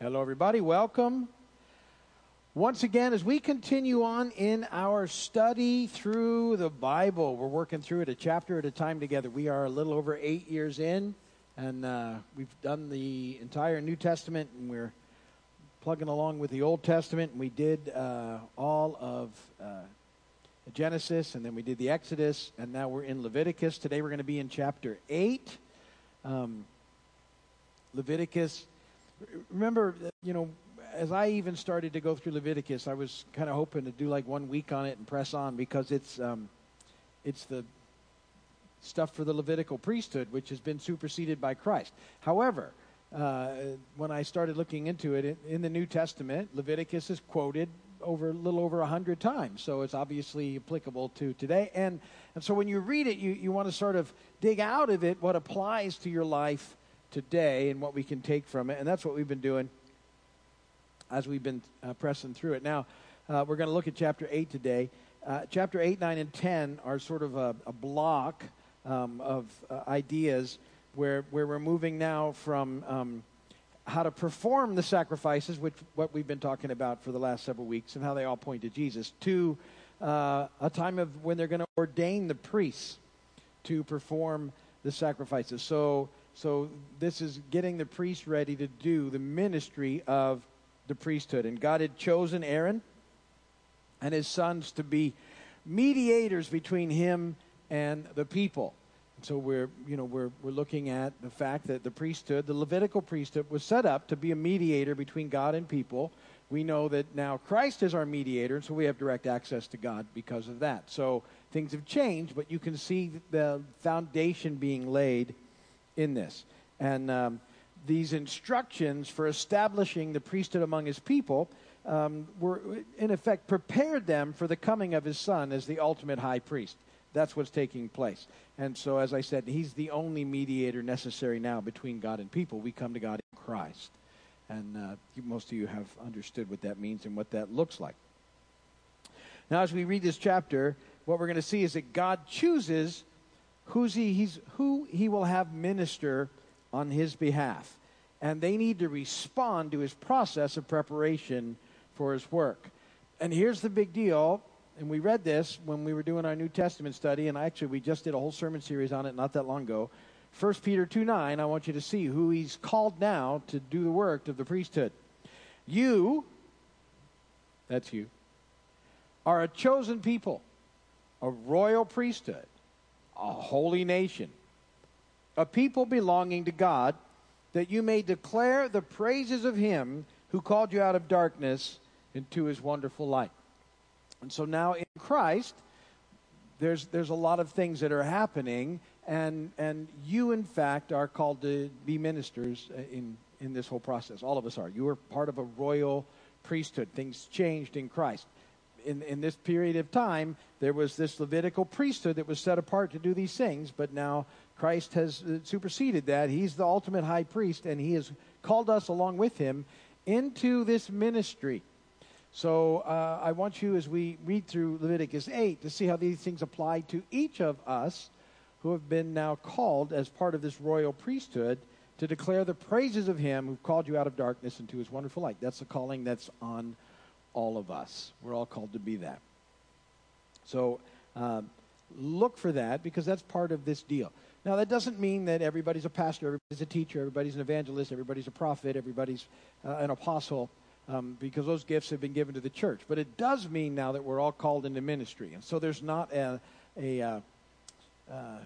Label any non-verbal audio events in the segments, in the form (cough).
Hello, everybody. Welcome. Once again, as we continue on in our study through the Bible, we're working through it a chapter at a time together. We are a little over eight years in, and uh, we've done the entire New Testament, and we're plugging along with the Old Testament. And we did uh, all of uh, Genesis, and then we did the Exodus, and now we're in Leviticus. Today we're going to be in chapter 8. Um, Leviticus. Remember, you know, as I even started to go through Leviticus, I was kind of hoping to do like one week on it and press on because it's um, it's the stuff for the Levitical priesthood, which has been superseded by Christ. However, uh, when I started looking into it in, the New Testament, Leviticus is quoted over a little over a hundred times, so it's obviously applicable to today. And and so when you read it, you you want to sort of dig out of it what applies to your life today and what we can take from it, and that's what we've been doing as we've been uh, pressing through it. Now, uh, we're going to look at chapter 8 today. Uh, chapter 8, 9, and 10 are sort of a, a block um, of uh, ideas where, where we're moving now from um, how to perform the sacrifices, which what we've been talking about for the last several weeks, and how they all point to Jesus, to uh, a time of when they're going to ordain the priests to perform the sacrifices. So, so this is getting the priest ready to do the ministry of the priesthood. And God had chosen Aaron and his sons to be mediators between him and the people. So we're, you know, we're, we're looking at the fact that the priesthood, the Levitical priesthood, was set up to be a mediator between God and people. We know that now Christ is our mediator, and so we have direct access to God because of that. So things have changed, but you can see the foundation being laid in this. And um, these instructions for establishing the priesthood among his people um, were, in effect, prepared them for the coming of his son as the ultimate high priest. That's what's taking place. And so, as I said, he's the only mediator necessary now between God and people. We come to God in Christ. And uh, most of you have understood what that means and what that looks like. Now, as we read this chapter, what we're going to see is that God chooses who's he, he's, who he will have minister on his behalf. And they need to respond to his process of preparation for his work. And here's the big deal. And we read this when we were doing our New Testament study, and actually we just did a whole sermon series on it not that long ago. 1 Peter 2 9, I want you to see who he's called now to do the work of the priesthood. You, that's you, are a chosen people, a royal priesthood, a holy nation a people belonging to God, that you may declare the praises of him who called you out of darkness into his wonderful light. And so now in Christ, there's, there's a lot of things that are happening, and, and you, in fact, are called to be ministers uh, in, in this whole process. All of us are. You are part of a royal priesthood. Things changed in Christ. In, in this period of time, there was this Levitical priesthood that was set apart to do these things, but now Christ has uh, superseded that. He's the ultimate high priest, and he has called us along with him into this ministry. So uh, I want you, as we read through Leviticus 8, to see how these things apply to each of us who have been now called as part of this royal priesthood to declare the praises of him who called you out of darkness into his wonderful light. That's the calling that's on all of us. We're all called to be that. So uh, look for that because that's part of this deal. Now, that doesn't mean that everybody's a pastor, everybody's a teacher, everybody's an evangelist, everybody's a prophet, everybody's uh, an apostle, um, because those gifts have been given to the church. But it does mean now that we're all called into ministry. And so there's not a, a uh, uh,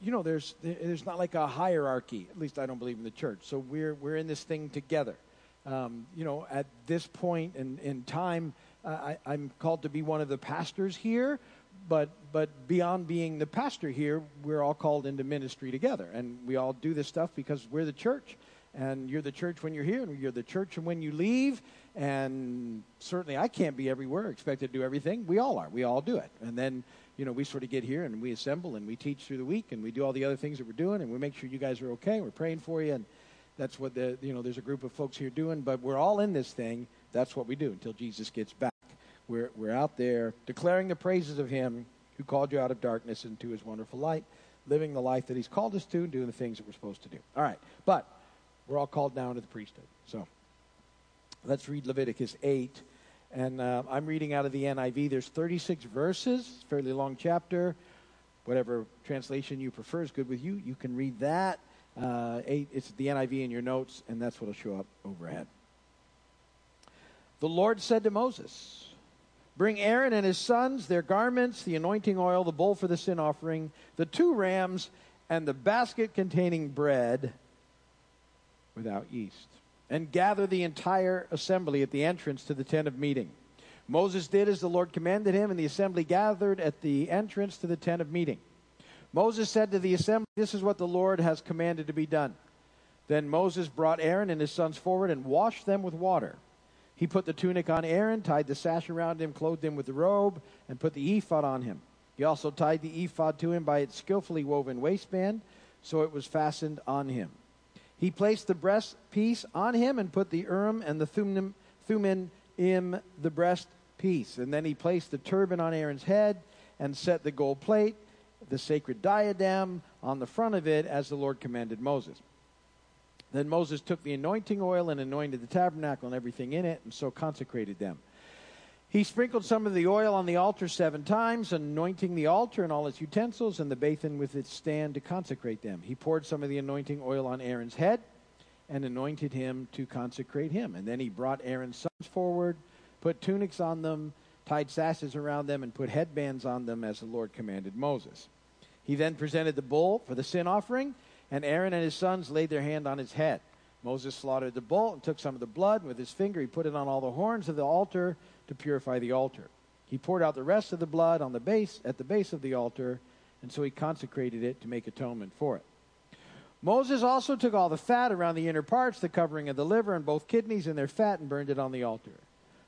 you know, there's, there's not like a hierarchy. At least I don't believe in the church. So we're, we're in this thing together. Um, you know, at this point in, in time, uh, I, I'm called to be one of the pastors here but but beyond being the pastor here, we're all called into ministry together, and we all do this stuff because we're the church, and you're the church when you're here, and you're the church when you leave. And certainly, I can't be everywhere, expected to do everything. We all are. We all do it, and then you know we sort of get here and we assemble and we teach through the week and we do all the other things that we're doing, and we make sure you guys are okay. We're praying for you, and that's what the you know there's a group of folks here doing. But we're all in this thing. That's what we do until Jesus gets back. We're, we're out there declaring the praises of Him who called you out of darkness into His wonderful light, living the life that He's called us to and doing the things that we're supposed to do. All right, but we're all called down to the priesthood. So Let's read Leviticus 8. And uh, I'm reading out of the NIV. There's 36 verses, fairly long chapter. Whatever translation you prefer is good with you. You can read that. Uh, eight, it's the NIV in your notes, and that's what will show up overhead. The Lord said to Moses, Bring Aaron and his sons, their garments, the anointing oil, the bowl for the sin offering, the two rams, and the basket containing bread without yeast, and gather the entire assembly at the entrance to the tent of meeting. Moses did as the Lord commanded him, and the assembly gathered at the entrance to the tent of meeting. Moses said to the assembly, This is what the Lord has commanded to be done. Then Moses brought Aaron and his sons forward and washed them with water. He put the tunic on Aaron, tied the sash around him, clothed him with the robe, and put the ephod on him. He also tied the ephod to him by its skillfully woven waistband, so it was fastened on him. He placed the breastpiece on him and put the Urim and the Thummim, Thummim in the breastpiece. And then he placed the turban on Aaron's head and set the gold plate the sacred diadem on the front of it as the Lord commanded Moses. Then Moses took the anointing oil and anointed the tabernacle and everything in it, and so consecrated them. He sprinkled some of the oil on the altar seven times, anointing the altar and all its utensils and the basin with its stand to consecrate them. He poured some of the anointing oil on Aaron's head and anointed him to consecrate him. And then he brought Aaron's sons forward, put tunics on them, tied sashes around them, and put headbands on them as the Lord commanded Moses. He then presented the bull for the sin offering, and Aaron and his sons laid their hand on his head. Moses slaughtered the bull and took some of the blood, and with his finger he put it on all the horns of the altar to purify the altar. He poured out the rest of the blood on the base at the base of the altar, and so he consecrated it to make atonement for it. Moses also took all the fat around the inner parts, the covering of the liver, and both kidneys and their fat, and burned it on the altar.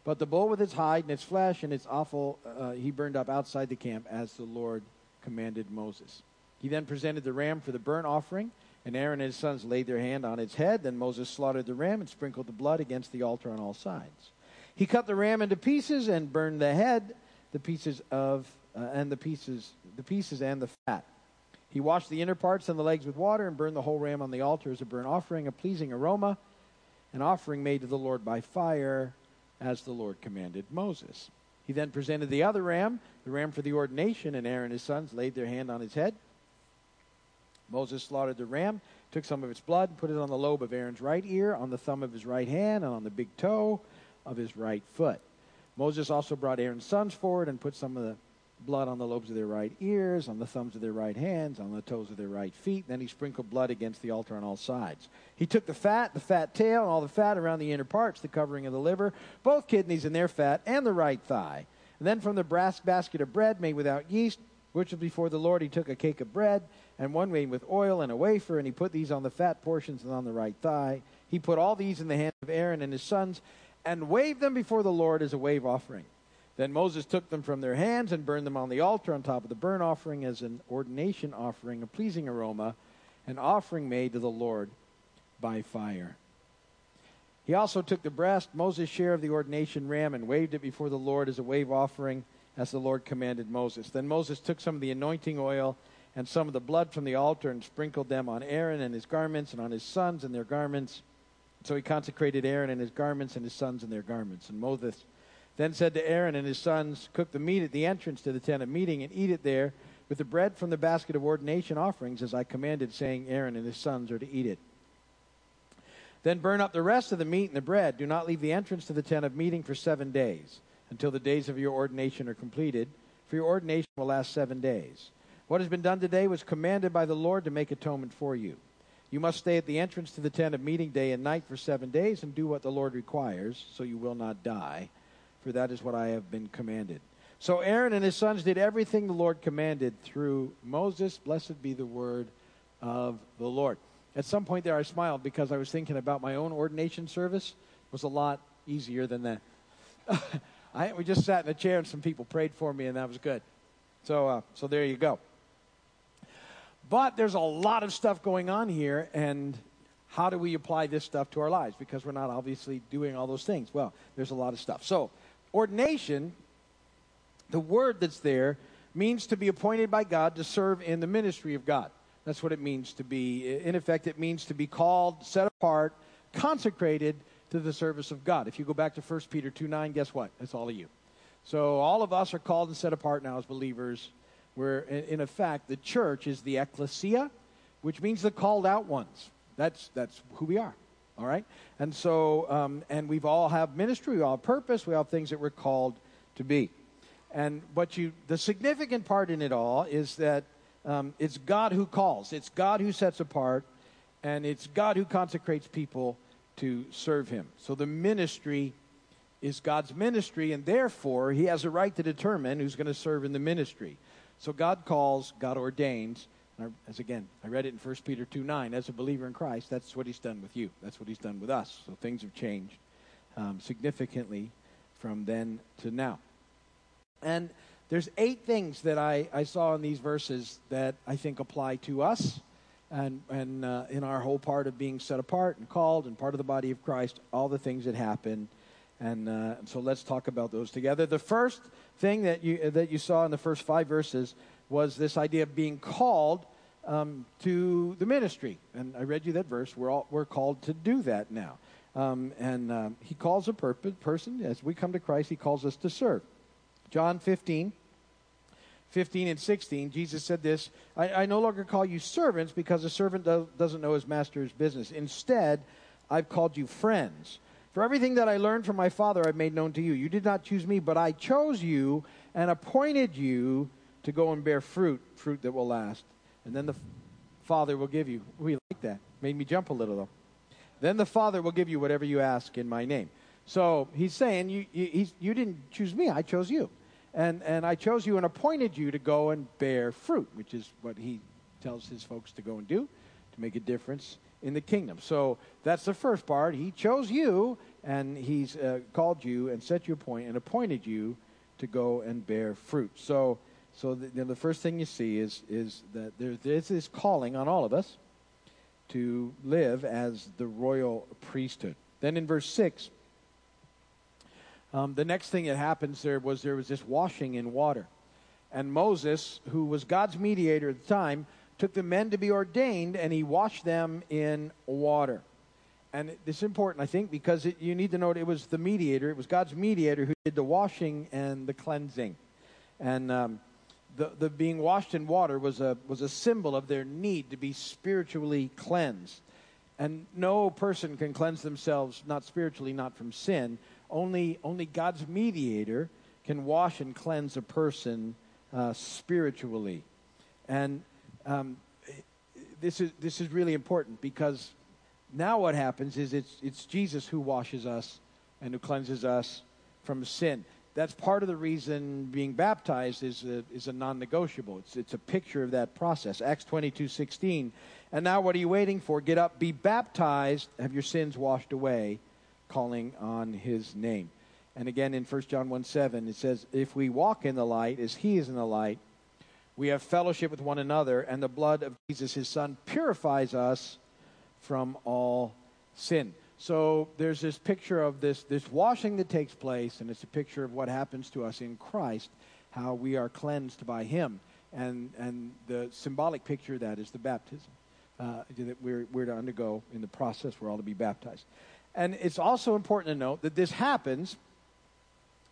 But the bull with its hide and its flesh and its offal uh, he burned up outside the camp, as the Lord commanded Moses. He then presented the ram for the burnt offering, and Aaron and his sons laid their hand on its head. Then Moses slaughtered the ram and sprinkled the blood against the altar on all sides. He cut the ram into pieces and burned the head, the pieces of uh, and the pieces, the pieces and the fat. He washed the inner parts and the legs with water and burned the whole ram on the altar as a burnt offering, a pleasing aroma, an offering made to the Lord by fire, as the Lord commanded Moses. He then presented the other ram, the ram for the ordination, and Aaron and his sons laid their hand on his head. Moses slaughtered the ram, took some of its blood, and put it on the lobe of Aaron's right ear, on the thumb of his right hand, and on the big toe of his right foot. Moses also brought Aaron's sons forward and put some of the blood on the lobes of their right ears, on the thumbs of their right hands, on the toes of their right feet. Then he sprinkled blood against the altar on all sides. He took the fat, the fat tail, and all the fat around the inner parts, the covering of the liver, both kidneys and their fat, and the right thigh. And then from the brass basket of bread made without yeast, which was before the Lord, he took a cake of bread and one made with oil and a wafer, and he put these on the fat portions and on the right thigh. He put all these in the hand of Aaron and his sons and waved them before the Lord as a wave offering. Then Moses took them from their hands and burned them on the altar on top of the burnt offering as an ordination offering, a pleasing aroma, an offering made to the Lord by fire. He also took the breast, Moses' share of the ordination ram, and waved it before the Lord as a wave offering, as the Lord commanded Moses. Then Moses took some of the anointing oil and some of the blood from the altar and sprinkled them on Aaron and his garments and on his sons and their garments. So he consecrated Aaron and his garments and his sons and their garments. And Moses then said to Aaron and his sons, Cook the meat at the entrance to the tent of meeting and eat it there with the bread from the basket of ordination offerings, as I commanded, saying, Aaron and his sons are to eat it. Then burn up the rest of the meat and the bread. Do not leave the entrance to the tent of meeting for seven days, until the days of your ordination are completed, for your ordination will last seven days. What has been done today was commanded by the Lord to make atonement for you. You must stay at the entrance to the tent of meeting day and night for seven days and do what the Lord requires, so you will not die for that is what I have been commanded. So Aaron and his sons did everything the Lord commanded through Moses. Blessed be the word of the Lord. At some point there, I smiled because I was thinking about my own ordination service it was a lot easier than that. (laughs) I, we just sat in a chair and some people prayed for me, and that was good. So, uh, so there you go. But there's a lot of stuff going on here, and how do we apply this stuff to our lives? Because we're not obviously doing all those things. Well, there's a lot of stuff. So, Ordination, the word that's there, means to be appointed by God to serve in the ministry of God. That's what it means to be. In effect, it means to be called, set apart, consecrated to the service of God. If you go back to 1 Peter 2 9, guess what? It's all of you. So all of us are called and set apart now as believers. Where, in effect, the church is the ecclesia, which means the called out ones. That's, that's who we are. All right? And so, um, and we've all have ministry, we all have purpose, we all have things that we're called to be. And what you, the significant part in it all is that um, it's God who calls, it's God who sets apart, and it's God who consecrates people to serve Him. So the ministry is God's ministry, and therefore He has a right to determine who's going to serve in the ministry. So God calls, God ordains. As again, I read it in 1 Peter 2 9. As a believer in Christ, that's what He's done with you. That's what He's done with us. So things have changed um, significantly from then to now. And there's eight things that I, I saw in these verses that I think apply to us and, and uh, in our whole part of being set apart and called and part of the body of Christ, all the things that happen. And uh, so let's talk about those together. The first thing that you, that you saw in the first five verses was this idea of being called um, to the ministry. And I read you that verse. We're, all, we're called to do that now. Um, and um, he calls a person, as we come to Christ, he calls us to serve. John 15, 15 and 16, Jesus said this I, I no longer call you servants because a servant do, doesn't know his master's business. Instead, I've called you friends. For everything that I learned from my Father, I've made known to you. You did not choose me, but I chose you and appointed you to go and bear fruit, fruit that will last. And then the Father will give you. We like that. Made me jump a little, though. Then the Father will give you whatever you ask in my name. So he's saying, you, you, you didn't choose me, I chose you. And, and I chose you and appointed you to go and bear fruit, which is what he tells his folks to go and do to make a difference in the kingdom. So that's the first part. He chose you and he's uh, called you and set you a point and appointed you to go and bear fruit. So, so the, you know, the first thing you see is, is that there, there's this calling on all of us to live as the royal priesthood. Then in verse 6, um, the next thing that happens there was there was this washing in water. And Moses, who was God's mediator at the time, took the men to be ordained and he washed them in water. And this is important, I think, because it, you need to know it was the mediator, it was God's mediator who did the washing and the cleansing. And um, the, the being washed in water was a, was a symbol of their need to be spiritually cleansed. And no person can cleanse themselves, not spiritually, not from sin, only, only God's mediator can wash and cleanse a person uh, spiritually. And um, this, is, this is really important because now what happens is it's, it's Jesus who washes us and who cleanses us from sin. That's part of the reason being baptized is a, is a non negotiable. It's, it's a picture of that process. Acts 22 16. And now what are you waiting for? Get up, be baptized, have your sins washed away calling on his name. And again in 1 John 1 7, it says, If we walk in the light as he is in the light, we have fellowship with one another, and the blood of Jesus, his son, purifies us from all sin. So there's this picture of this, this washing that takes place, and it's a picture of what happens to us in Christ, how we are cleansed by him. And, and the symbolic picture of that is the baptism uh, that we're, we're to undergo in the process. We're all to be baptized. And it's also important to note that this happens,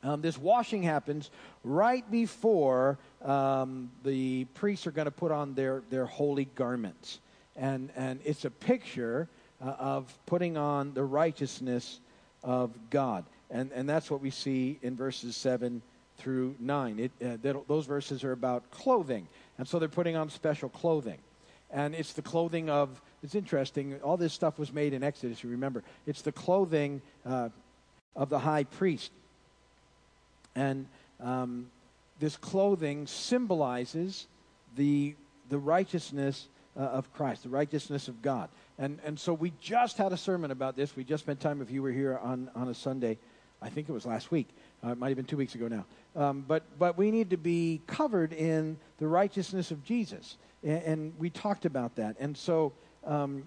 um, this washing happens right before um, the priests are going to put on their, their holy garments. And, and it's a picture uh, of putting on the righteousness of God. And, and that's what we see in verses 7 through 9. It, uh, those verses are about clothing. And so they're putting on special clothing. And it's the clothing of it's interesting. All this stuff was made in Exodus, you remember. It's the clothing uh, of the high priest. And um, this clothing symbolizes the, the righteousness uh, of Christ, the righteousness of God. And, and so we just had a sermon about this. We just spent time, if you were here on, on a Sunday, I think it was last week. Uh, it might have been two weeks ago now. Um, but, but we need to be covered in the righteousness of Jesus. And, and we talked about that. And so um,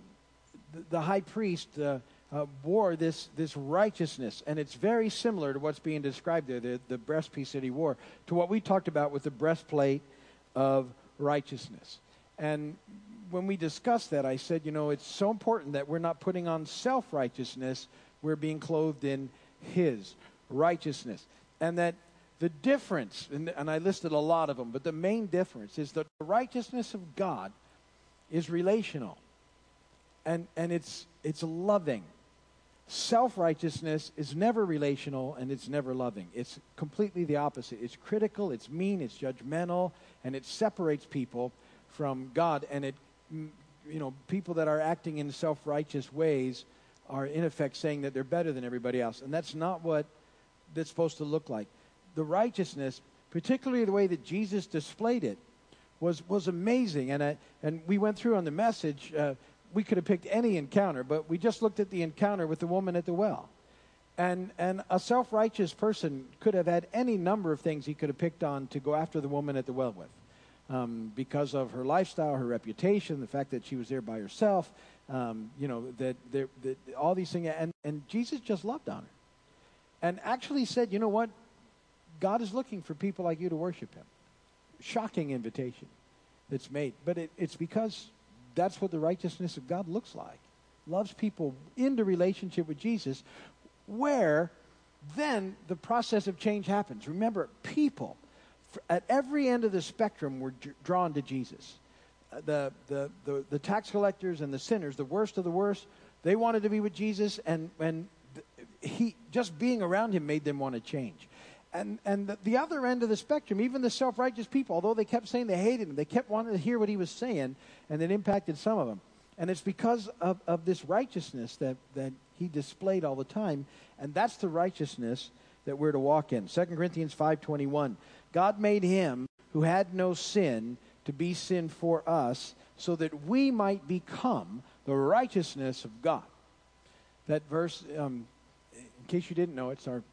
the, the, high priest uh, uh, wore this, this righteousness, and it's very similar to what's being described there, the, the breastpiece that he wore, to what we talked about with the breastplate of righteousness. And when we discussed that, I said, you know, it's so important that we're not putting on self righteousness we're being clothed in His righteousness. And that the difference, and, and I listed a lot of them, but the main difference is that the righteousness of God is relational and, and it's, it's loving. Self righteousness is never relational and it's never loving. It's completely the opposite. It's critical, it's mean, it's judgmental, and it separates people from God. And it, you know, people that are acting in self righteous ways are in effect saying that they're better than everybody else. And that's not what that's supposed to look like. The righteousness, particularly the way that Jesus displayed it, was, was amazing. And, I, and we went through on the message, uh, we could have picked any encounter, but we just looked at the encounter with the woman at the well. And, and a self righteous person could have had any number of things he could have picked on to go after the woman at the well with. Um, because of her lifestyle, her reputation, the fact that she was there by herself, um, you know, that, that, that all these things. And, and Jesus just loved on her. And actually said, you know what? God is looking for people like you to worship him. Shocking invitation that's made. But it, it's because that's what the righteousness of God looks like. Loves people into relationship with Jesus, where then the process of change happens. Remember, people at every end of the spectrum were drawn to Jesus. Uh, the, the, the, the, tax collectors and the sinners, the worst of the worst, they wanted to be with Jesus, and, and he, just being around him made them want to change. And, and the, the other end of the spectrum, even the self righteous people, although they kept saying they hated him, they kept wanting to hear what he was saying, and it impacted some of them. And it's because of, of this righteousness that, that he displayed all the time, and that's the righteousness that we're to walk in. 2 Corinthians 5.21, God made him who had no sin to be sin for us, so that we might become the righteousness of God. That verse, um, in case you didn't know, it's our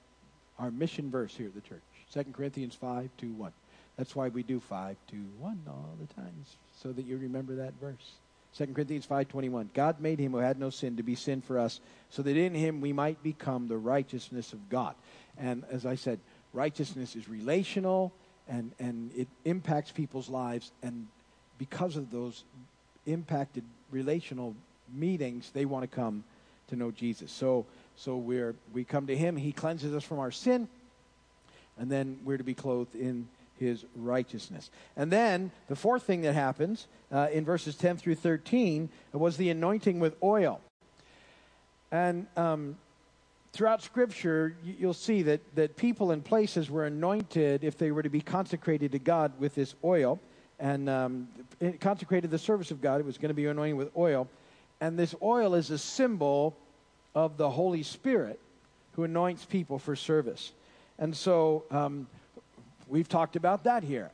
our mission verse here at the church 2 Corinthians 5 2 1. That's why we do 5 2 1 all the time, so that you remember that verse. 2 Corinthians 5:21 God made him who had no sin to be sin for us so that in him we might become the righteousness of God. And as I said, righteousness is relational and and it impacts people's lives and because of those impacted relational meetings they want to come to know Jesus. So so we're, we come to him, he cleanses us from our sin, and then we're to be clothed in his righteousness. And then the fourth thing that happens uh, in verses 10 through 13 was the anointing with oil. And um, throughout Scripture, you'll see that, that people and places were anointed if they were to be consecrated to God with this oil. And um, consecrated the service of God, it was going to be anointed with oil. And this oil is a symbol of the Holy Spirit who anoints people for service. And so um, we've talked about that here.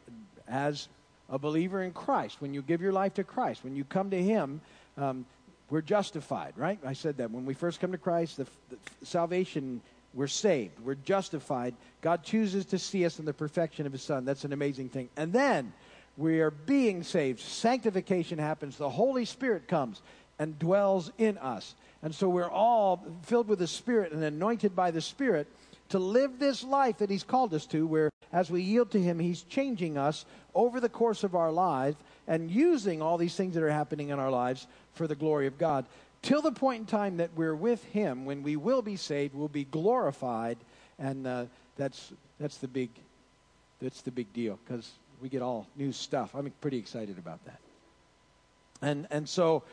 As a believer in Christ, when you give your life to Christ, when you come to Him, um, we're justified, right? I said that. When we first come to Christ, the, the salvation, we're saved, we're justified. God chooses to see us in the perfection of His Son. That's an amazing thing. And then we are being saved. Sanctification happens. The Holy Spirit comes and dwells in us. And so we're all filled with the Spirit and anointed by the Spirit to live this life that He's called us to, where as we yield to Him, He's changing us over the course of our lives and using all these things that are happening in our lives for the glory of God. Till the point in time that we're with Him, when we will be saved, we'll be glorified, and uh, that's that's the big that's the big deal because we get all new stuff. I'm pretty excited about that. And and so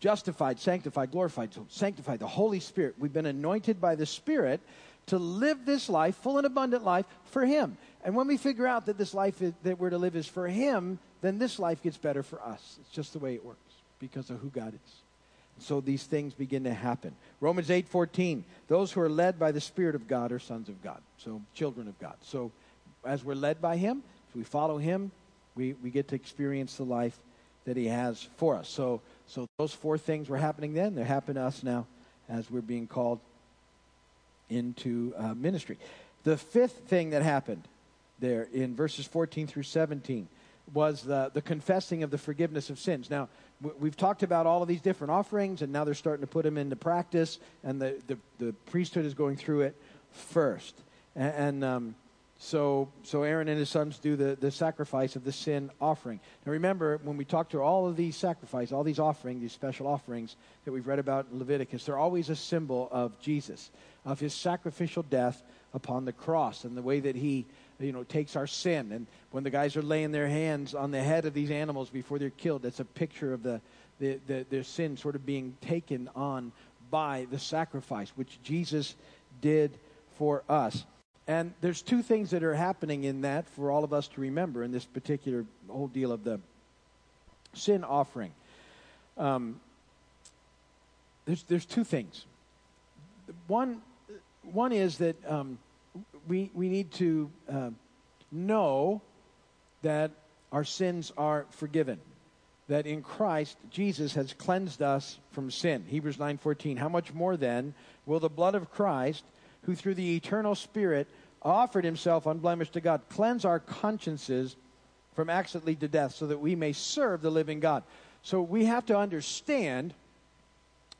justified, sanctified, glorified, sanctified, the Holy Spirit. We've been anointed by the Spirit to live this life, full and abundant life, for Him. And when we figure out that this life is, that we're to live is for Him, then this life gets better for us. It's just the way it works because of who God is. So these things begin to happen. Romans 8:14, those who are led by the Spirit of God are sons of God. So children of God. So as we're led by Him, if we follow Him, we, we get to experience the life that He has for us. So so those four things were happening then. They're happening to us now as we're being called into uh, ministry. The fifth thing that happened there in verses 14 through 17 was the, the confessing of the forgiveness of sins. Now, we've talked about all of these different offerings, and now they're starting to put them into practice, and the, the, the priesthood is going through it first. And, and um, so, so Aaron and his sons do the, the sacrifice of the sin offering. Now remember, when we talk to all of these sacrifices, all these offerings, these special offerings that we've read about in Leviticus, they're always a symbol of Jesus, of his sacrificial death upon the cross and the way that he you know takes our sin and when the guys are laying their hands on the head of these animals before they're killed that's a picture of the, the, the their sin sort of being taken on by the sacrifice which jesus did for us and there's two things that are happening in that for all of us to remember in this particular whole deal of the sin offering. Um, there's, there's two things. One, one is that um, we, we need to uh, know that our sins are forgiven that in Christ Jesus has cleansed us from sin. Hebrews 9:14. How much more then will the blood of Christ who through the eternal Spirit offered himself unblemished to God, cleanse our consciences from acts that lead to death, so that we may serve the living God. So we have to understand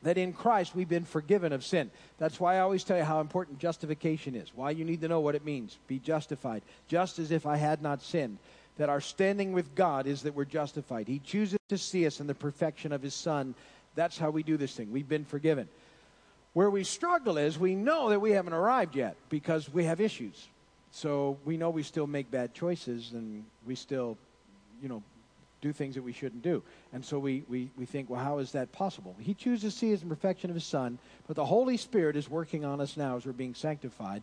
that in Christ we've been forgiven of sin. That's why I always tell you how important justification is, why you need to know what it means. Be justified, just as if I had not sinned. That our standing with God is that we're justified. He chooses to see us in the perfection of His Son. That's how we do this thing. We've been forgiven. Where we struggle is we know that we haven't arrived yet because we have issues. So we know we still make bad choices and we still, you know, do things that we shouldn't do. And so we, we, we think, well, how is that possible? He chooses to see in perfection of his Son, but the Holy Spirit is working on us now as we're being sanctified,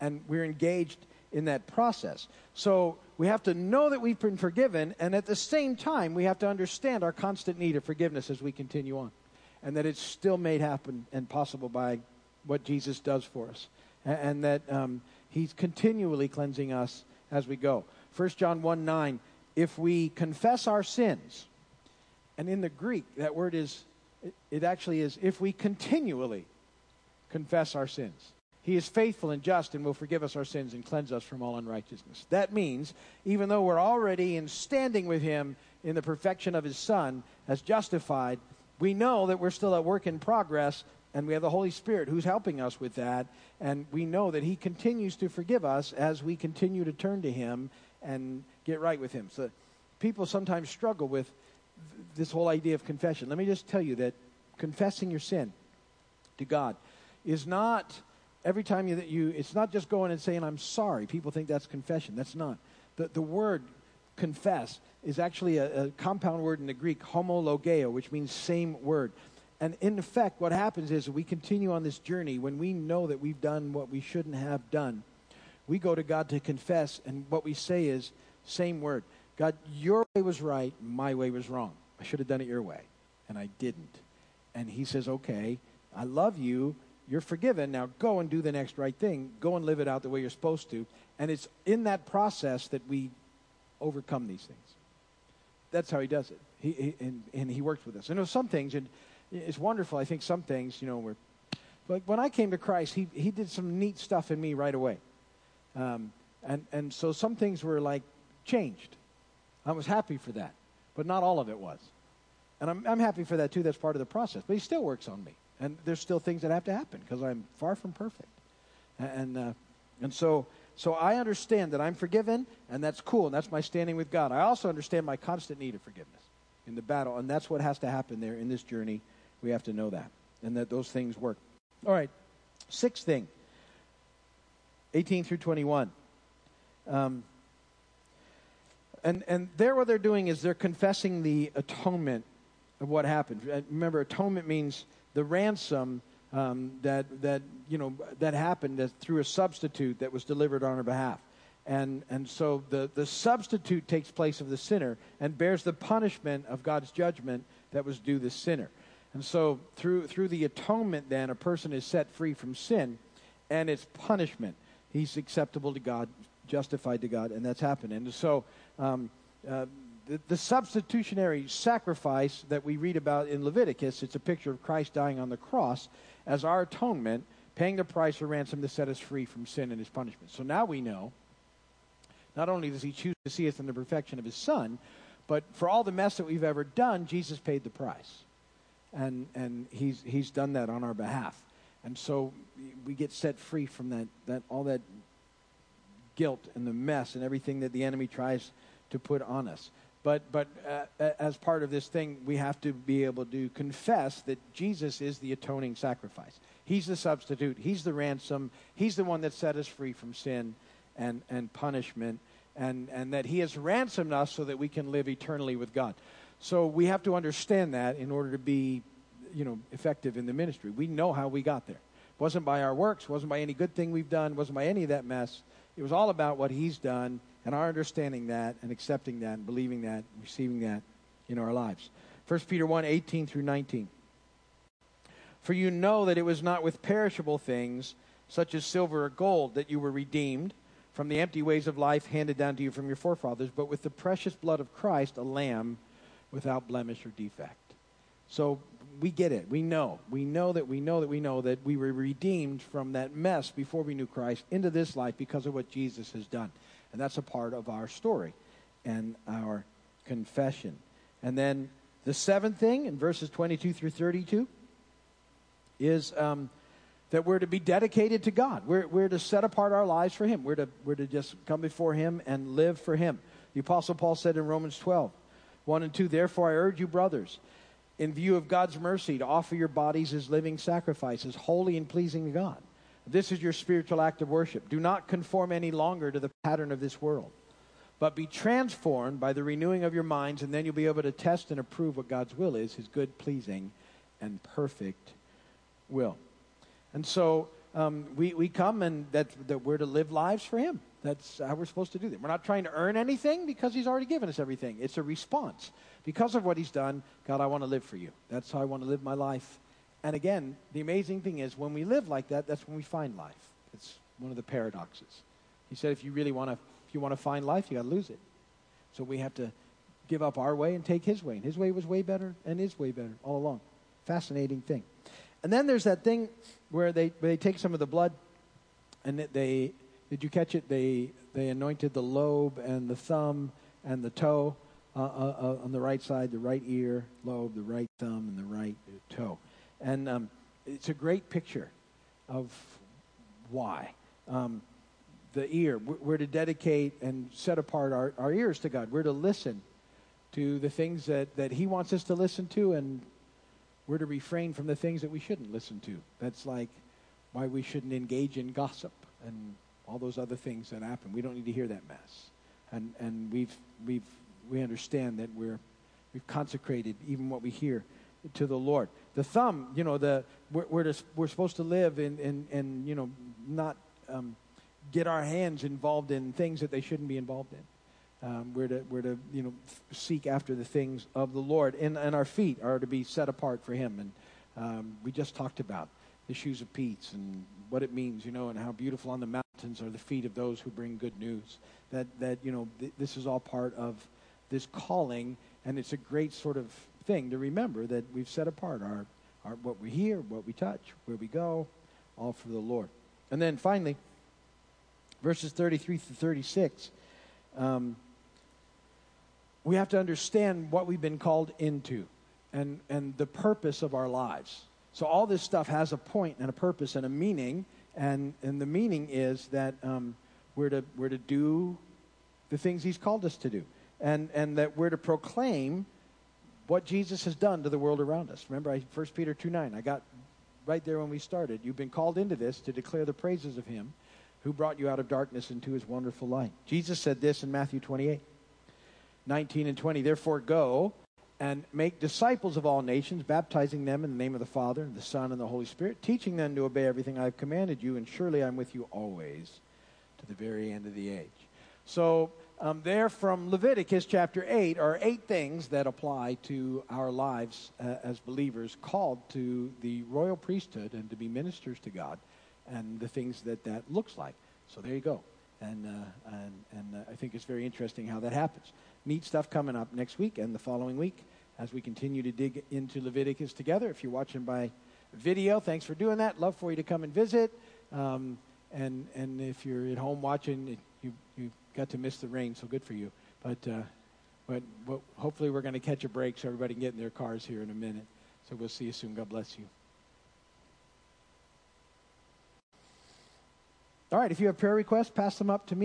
and we're engaged in that process. So we have to know that we've been forgiven, and at the same time, we have to understand our constant need of forgiveness as we continue on and that it's still made happen and possible by what Jesus does for us, and, and that um, He's continually cleansing us as we go. 1 John 1 9, if we confess our sins, and in the Greek, that word is, it, actually is, if we continually confess our sins. He is faithful and just and will forgive us our sins and cleanse us from all unrighteousness. That means, even though we're already in standing with Him in the perfection of His Son as justified, we know that we're still at work in progress, and we have the Holy Spirit who's helping us with that. And we know that He continues to forgive us as we continue to turn to Him and get right with Him. So people sometimes struggle with this whole idea of confession. Let me just tell you that confessing your sin to God is not every time you, that you it's not just going and saying i'm sorry people think that's confession that's not the, the word confess is actually a, a compound word in the Greek, homologeo, which means same word. And in effect, what happens is we continue on this journey when we know that we've done what we shouldn't have done. We go to God to confess, and what we say is, same word. God, your way was right, my way was wrong. I should have done it your way, and I didn't. And He says, okay, I love you. You're forgiven. Now go and do the next right thing. Go and live it out the way you're supposed to. And it's in that process that we overcome these things that's how he does it. He, he and, and he works with us. And know some things, and it's wonderful. I think some things, you know, were. But when I came to Christ, he he did some neat stuff in me right away, um, and and so some things were like changed. I was happy for that, but not all of it was, and I'm I'm happy for that too. That's part of the process. But he still works on me, and there's still things that have to happen because I'm far from perfect, and uh, and so so I understand that I'm forgiven, and that's cool, and that's my standing with God. I also understand my constant need of forgiveness in the battle, and that's what has to happen there in this journey. We have to know that, and that those things work. All right, sixth thing 18 through 21. Um, and, and there, what they're doing is they're confessing the atonement of what happened. Remember, atonement means the ransom um, that, that, you know, that happened through a substitute that was delivered on our behalf. And, and so the, the substitute takes place of the sinner and bears the punishment of God's judgment that was due the sinner. And so through, through the atonement, then, a person is set free from sin and its punishment. He's acceptable to God, justified to God, and that's happened. And so um, uh, the, the, substitutionary sacrifice that we read about in Leviticus, it's a picture of Christ dying on the cross as our atonement, paying the price or ransom to set us free from sin and his punishment. So now we know not only does he choose to see us in the perfection of his son, but for all the mess that we've ever done, Jesus paid the price. And, and he's, he's done that on our behalf. And so we get set free from that, that all that guilt and the mess and everything that the enemy tries to put on us. But, but uh, as part of this thing, we have to be able to confess that Jesus is the atoning sacrifice. He's the substitute, He's the ransom, He's the one that set us free from sin and, and punishment, and, and that He has ransomed us so that we can live eternally with God. So we have to understand that in order to be you know, effective in the ministry. We know how we got there. It wasn't by our works, wasn't by any good thing we've done, wasn't by any of that mess. It was all about what He's done and our understanding that and accepting that and believing that, and receiving that in our lives. 1 Peter 1 18 through 19. For you know that it was not with perishable things, such as silver or gold, that you were redeemed from the empty ways of life handed down to you from your forefathers, but with the precious blood of Christ, a lamb without blemish or defect. So we get it. We know. We know that we know that we know that we were redeemed from that mess before we knew Christ into this life because of what Jesus has done. And that's a part of our story and our confession. And then the seventh thing in verses 22 through 32 is um, that we're to be dedicated to God. We're, we're to set apart our lives for Him. We're to, we're to just come before Him and live for Him. The Apostle Paul said in Romans 12, 1 and 2, Therefore I urge you, brothers, in view of God's mercy, to offer your bodies as living sacrifices, holy and pleasing to God. This is your spiritual act of worship. Do not conform any longer to the pattern of this world, but be transformed by the renewing of your minds, and then you'll be able to test and approve what God's will is, his good, pleasing, and perfect will. And so um, we, we come and that, that we're to live lives for Him. That's how we're supposed to do that. We're not trying to earn anything because He's already given us everything. It's a response. Because of what He's done, God, I want to live for you. That's how I want to live my life. And again, the amazing thing is when we live like that, that's when we find life. It's one of the paradoxes. He said, if you really want to, if you want to find life, you got to lose it. So we have to give up our way and take His way. And His way was way better and is way better all along. Fascinating thing. And then there's that thing where they, they take some of the blood and they, did you catch it? They, they anointed the lobe and the thumb and the toe uh, uh, uh, on the right side, the right ear, lobe, the right thumb, and the right toe. And um, it's a great picture of why. Um, the ear, we're to dedicate and set apart our, our ears to God. We're to listen to the things that, that He wants us to listen to and we're to refrain from the things that we shouldn't listen to. That's like why we shouldn't engage in gossip and all those other things that happen. We don't need to hear that mess. And, and we've, we've, we understand that we're, we've consecrated even what we hear to the Lord. The thumb, you know, the, we're, we're, to, we're supposed to live and, and, and you know, not um, get our hands involved in things that they shouldn't be involved in. Um, we're to, we're to you know, seek after the things of the Lord. And, and our feet are to be set apart for Him. And um, we just talked about the shoes of peace and what it means, you know, and how beautiful on the mountains are the feet of those who bring good news. That, that you know, th- this is all part of this calling, and it's a great sort of thing to remember that we've set apart our, our what we hear, what we touch, where we go, all for the Lord. And then finally, verses 33 to 36. Um, we have to understand what we've been called into and, and the purpose of our lives. So, all this stuff has a point and a purpose and a meaning. And, and the meaning is that um, we're, to, we're to do the things He's called us to do. And, and that we're to proclaim what Jesus has done to the world around us. Remember, I, 1 Peter 2 9, I got right there when we started. You've been called into this to declare the praises of Him who brought you out of darkness into His wonderful light. Jesus said this in Matthew 28. 19 and 20. Therefore, go and make disciples of all nations, baptizing them in the name of the Father, and the Son, and the Holy Spirit, teaching them to obey everything I have commanded you, and surely I'm with you always to the very end of the age. So, um, there from Leviticus chapter 8 are eight things that apply to our lives uh, as believers, called to the royal priesthood and to be ministers to God, and the things that that looks like. So, there you go. And, uh, and, and uh, I think it's very interesting how that happens neat stuff coming up next week and the following week as we continue to dig into Leviticus together. If you're watching by video, thanks for doing that. Love for you to come and visit. Um, and and if you're at home watching, you you got to miss the rain, so good for you. But uh, but, but hopefully we're going to catch a break so everybody can get in their cars here in a minute. So we'll see you soon. God bless you. All right, if you have prayer requests, pass them up to me.